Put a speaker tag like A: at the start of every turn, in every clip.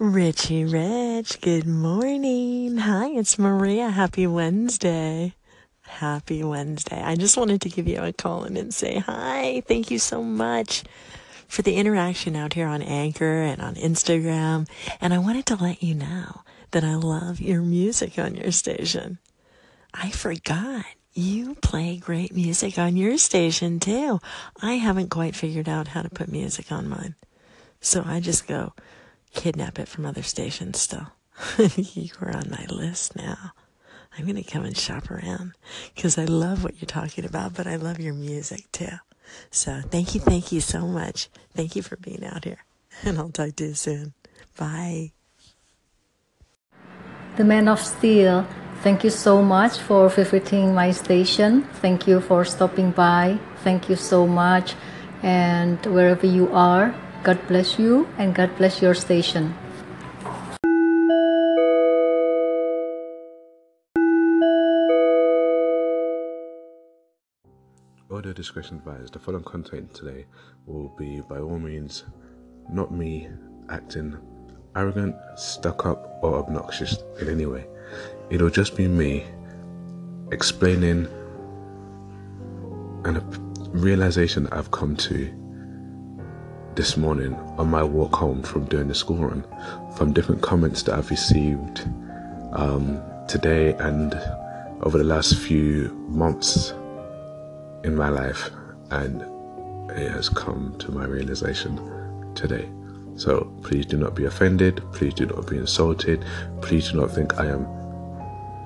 A: Richie Rich, good morning. Hi, it's Maria. Happy Wednesday. Happy Wednesday. I just wanted to give you a call in and say hi. Thank you so much for the interaction out here on Anchor and on Instagram. And I wanted to let you know that I love your music on your station. I forgot you play great music on your station too. I haven't quite figured out how to put music on mine. So I just go kidnap it from other stations still. you are on my list now. I'm going to come and shop around because I love what you're talking about, but I love your music too. So thank you, thank you so much. Thank you for being out here. And I'll talk to you soon. Bye.
B: The Man of Steel, thank you so much for visiting my station. Thank you for stopping by. Thank you so much. And wherever you are, God bless you and God bless your station.
C: Audio discretion advised. The following content today will be, by all means, not me acting arrogant, stuck up, or obnoxious in any way. It'll just be me explaining and a realization that I've come to this morning on my walk home from doing the school run from different comments that I've received um, today and over the last few months in my life, and it has come to my realization today. So please do not be offended, please do not be insulted, please do not think I am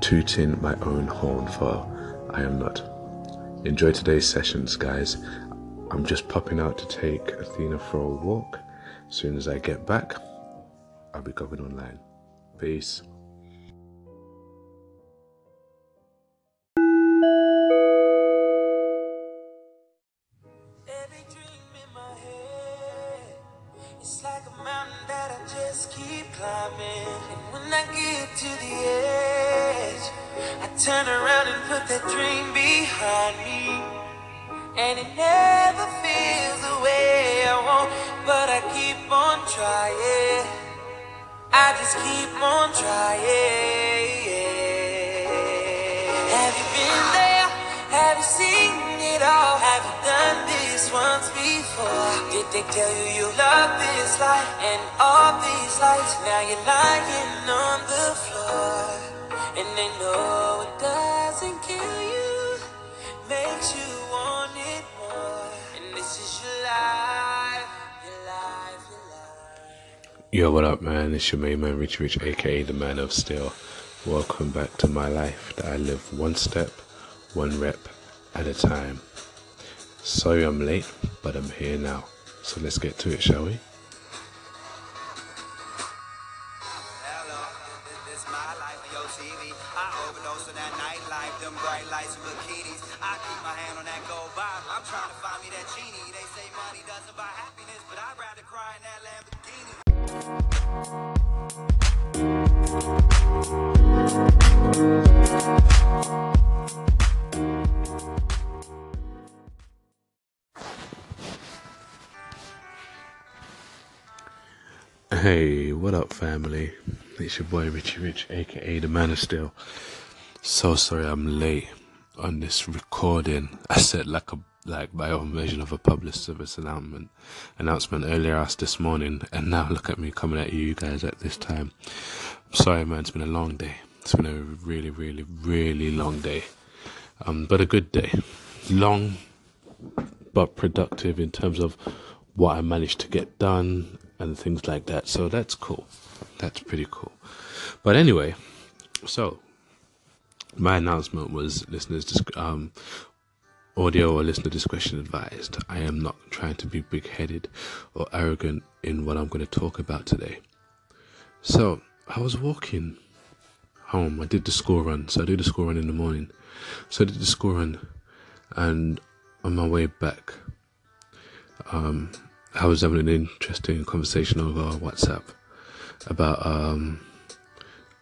C: tooting my own horn, for I am not. Enjoy today's sessions, guys. I'm just popping out to take Athena for a walk. As soon as I get back, I'll be going online. Peace.
D: Turn around and put that dream behind me. And it never feels the way I want, but I keep on trying. I just keep on trying. Have you been there? Have you seen it all? Have you done this once before? Did they tell you you love this life and all these lights? Now you're lying on the floor, and they know
C: Yo, what up, man? It's your main man, Rich Rich, aka the Man of Steel. Welcome back to my life that I live one step, one rep at a time. Sorry I'm late, but I'm here now. So let's get to it, shall we?
E: I'm trying to find me that genie. They say money doesn't buy happiness, but I'd rather cry in that Lamborghini.
C: Hey, what up, family? It's your boy Richie Rich, aka the Man of Steel. So sorry I'm late on this recording. I said like a like my own version of a public service announcement announcement earlier asked this morning, and now look at me coming at you guys at this time. I'm sorry, man. It's been a long day. It's been a really, really, really long day, um, but a good day. Long but productive in terms of what I managed to get done and things like that. So that's cool. That's pretty cool. But anyway, so my announcement was listeners disc- um, audio or listener discretion advised. I am not trying to be big headed or arrogant in what I'm going to talk about today. So I was walking home. I did the school run. So I do the school run in the morning. So I did the school run and on my way back, um, I was having an interesting conversation over WhatsApp about um,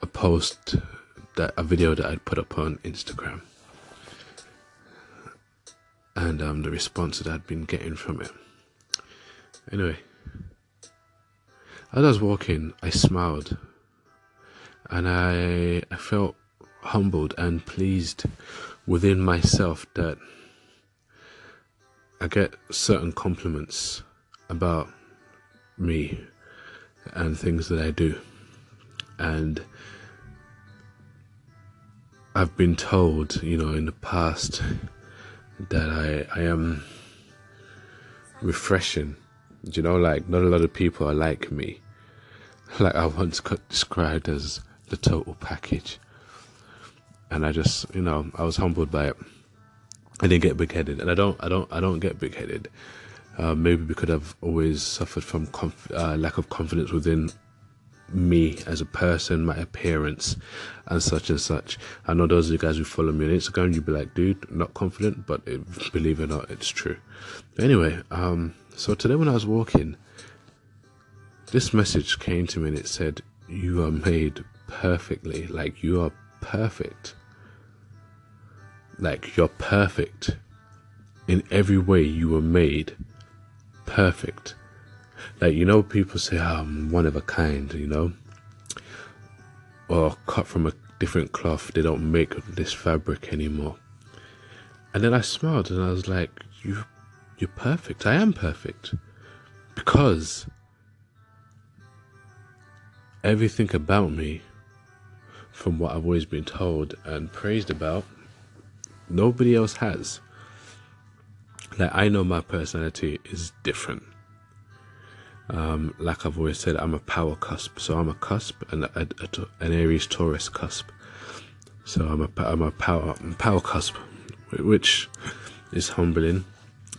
C: a post that a video that I'd put up on Instagram, and um, the response that I'd been getting from it. Anyway, as I was walking, I smiled, and I I felt humbled and pleased within myself that I get certain compliments about me and things that I do. And I've been told, you know, in the past that I, I am refreshing. You know, like not a lot of people are like me. Like I once got described as the total package. And I just, you know, I was humbled by it. I didn't get big headed, and I don't, I don't, I don't get big headed. Uh, maybe because I've always suffered from conf- uh, lack of confidence within me as a person, my appearance, and such and such. I know those are the guys who follow me on Instagram. You'd be like, dude, not confident, but it, believe it or not, it's true. Anyway, um, so today when I was walking, this message came to me and it said, You are made perfectly. Like, you are perfect. Like, you're perfect. In every way, you were made perfect. Like, you know, people say, oh, I'm one of a kind, you know, or cut from a different cloth. They don't make this fabric anymore. And then I smiled and I was like, you, you're perfect. I am perfect. Because everything about me, from what I've always been told and praised about, nobody else has. Like, I know my personality is different. Um, like I've always said, I'm a power cusp. So I'm a cusp and a, a, an Aries Taurus cusp. So I'm a, I'm a power, power cusp, which is humbling.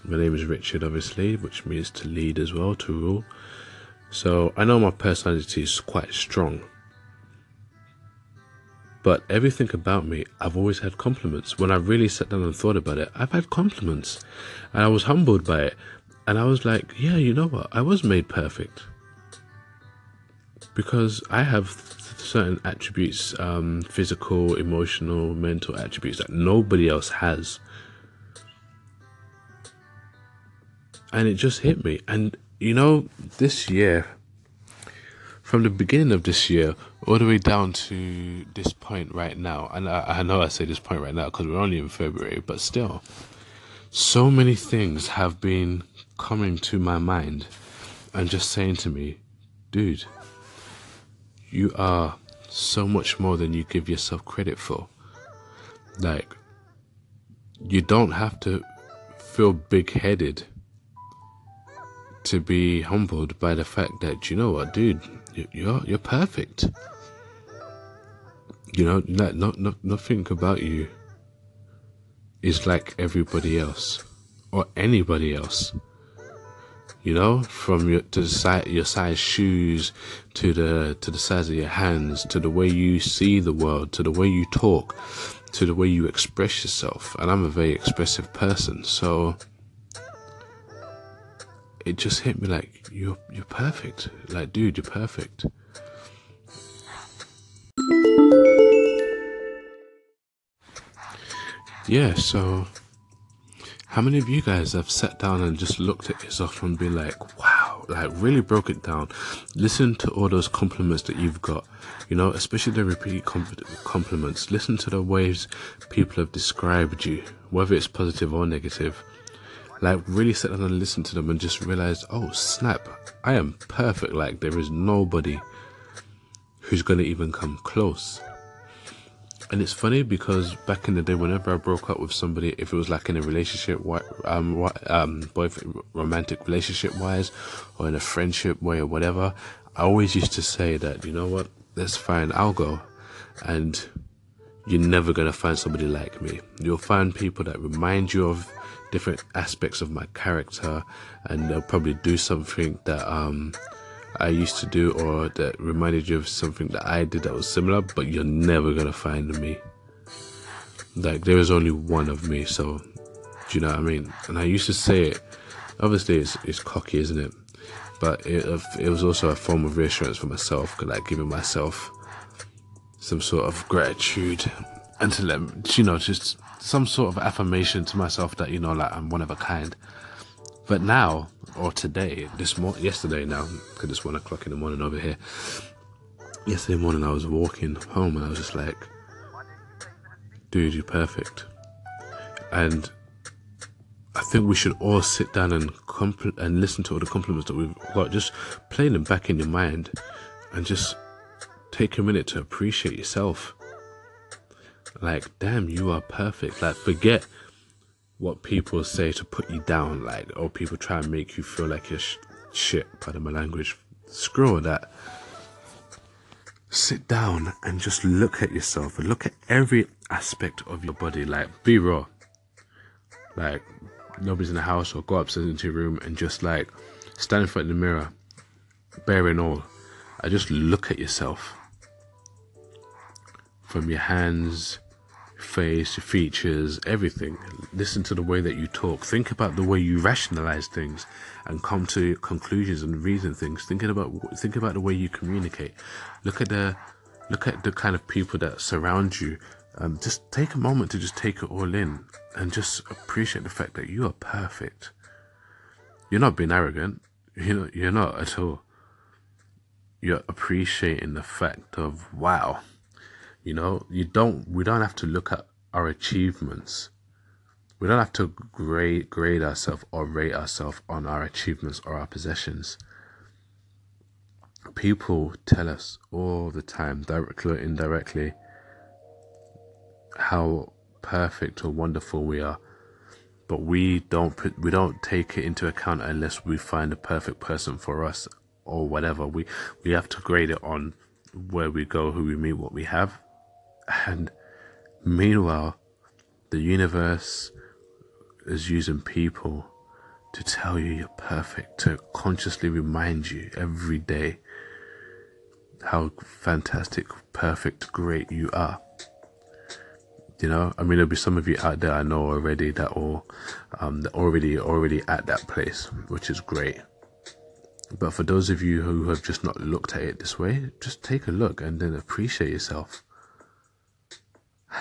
C: My name is Richard, obviously, which means to lead as well, to rule. So I know my personality is quite strong. But everything about me, I've always had compliments. When I really sat down and thought about it, I've had compliments. And I was humbled by it. And I was like, yeah, you know what? I was made perfect. Because I have certain attributes um, physical, emotional, mental attributes that nobody else has. And it just hit me. And, you know, this year, from the beginning of this year all the way down to this point right now, and I, I know I say this point right now because we're only in February, but still, so many things have been coming to my mind and just saying to me, dude, you are so much more than you give yourself credit for. Like, you don't have to feel big headed to be humbled by the fact that, you know what, dude, you're, you're perfect. You know, not, not, not, nothing about you is like everybody else or anybody else you know, from your to the size your size shoes to the to the size of your hands to the way you see the world to the way you talk to the way you express yourself. And I'm a very expressive person, so it just hit me like you're you're perfect. Like, dude, you're perfect. Yeah, so how many of you guys have sat down and just looked at yourself and been like, wow, like really broke it down? Listen to all those compliments that you've got, you know, especially the repeat compliments. Listen to the ways people have described you, whether it's positive or negative. Like, really sit down and listen to them and just realize, oh, snap, I am perfect. Like, there is nobody who's going to even come close. And it's funny because back in the day, whenever I broke up with somebody, if it was like in a relationship, um, um, both romantic relationship wise, or in a friendship way or whatever, I always used to say that, you know what, that's fine, I'll go. And you're never gonna find somebody like me. You'll find people that remind you of different aspects of my character, and they'll probably do something that um I used to do or that reminded you of something that I did that was similar, but you're never gonna find me. Like there is only one of me, so do you know what I mean? And I used to say it. Obviously, it's it's cocky, isn't it? But it uh, it was also a form of reassurance for myself, like giving myself some sort of gratitude and to let you know just some sort of affirmation to myself that you know like I'm one of a kind But now, or today, this mo- yesterday now, because it's one o'clock in the morning over here. Yesterday morning, I was walking home and I was just like, dude, you're perfect. And I think we should all sit down and compl- and listen to all the compliments that we've got. Just play them back in your mind, and just take a minute to appreciate yourself. Like, damn, you are perfect. Like, forget what people say to put you down. Like, or people try and make you feel like you're sh- shit. Pardon my language. Screw that. Sit down and just look at yourself and look at every aspect of your body. Like, be raw. Like, nobody's in the house or go upstairs into your room and just like stand in front of the mirror, bare bearing all. I just look at yourself from your hands, face, your features, everything. Listen to the way that you talk. Think about the way you rationalize things and come to conclusions and reason things. Thinking about think about the way you communicate. Look at the look at the kind of people that surround you. Um, just take a moment to just take it all in and just appreciate the fact that you are perfect. You're not being arrogant. You know, you're not at all. You're appreciating the fact of wow. You know, you don't. We don't have to look at our achievements. We don't have to grade grade ourselves or rate ourselves on our achievements or our possessions. People tell us all the time, directly or indirectly, how perfect or wonderful we are but we don't we don't take it into account unless we find the perfect person for us or whatever we we have to grade it on where we go who we meet what we have and meanwhile the universe is using people to tell you you're perfect to consciously remind you every day how fantastic perfect great you are you know, I mean, there'll be some of you out there I know already that will, um, already already at that place, which is great. But for those of you who have just not looked at it this way, just take a look and then appreciate yourself,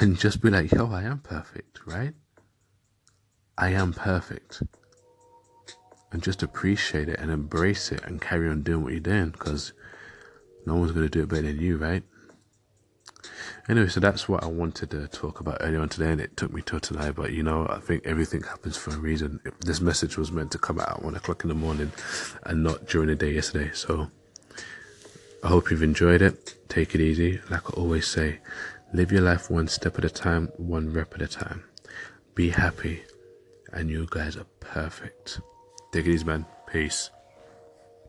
C: and just be like, "Yo, I am perfect, right? I am perfect." And just appreciate it and embrace it and carry on doing what you're doing because no one's going to do it better than you, right? Anyway, so that's what I wanted to talk about earlier on today, and it took me till tonight. But you know, I think everything happens for a reason. This message was meant to come out at one o'clock in the morning, and not during the day yesterday. So I hope you've enjoyed it. Take it easy. Like I always say, live your life one step at a time, one rep at a time. Be happy, and you guys are perfect. Take it easy, man. Peace.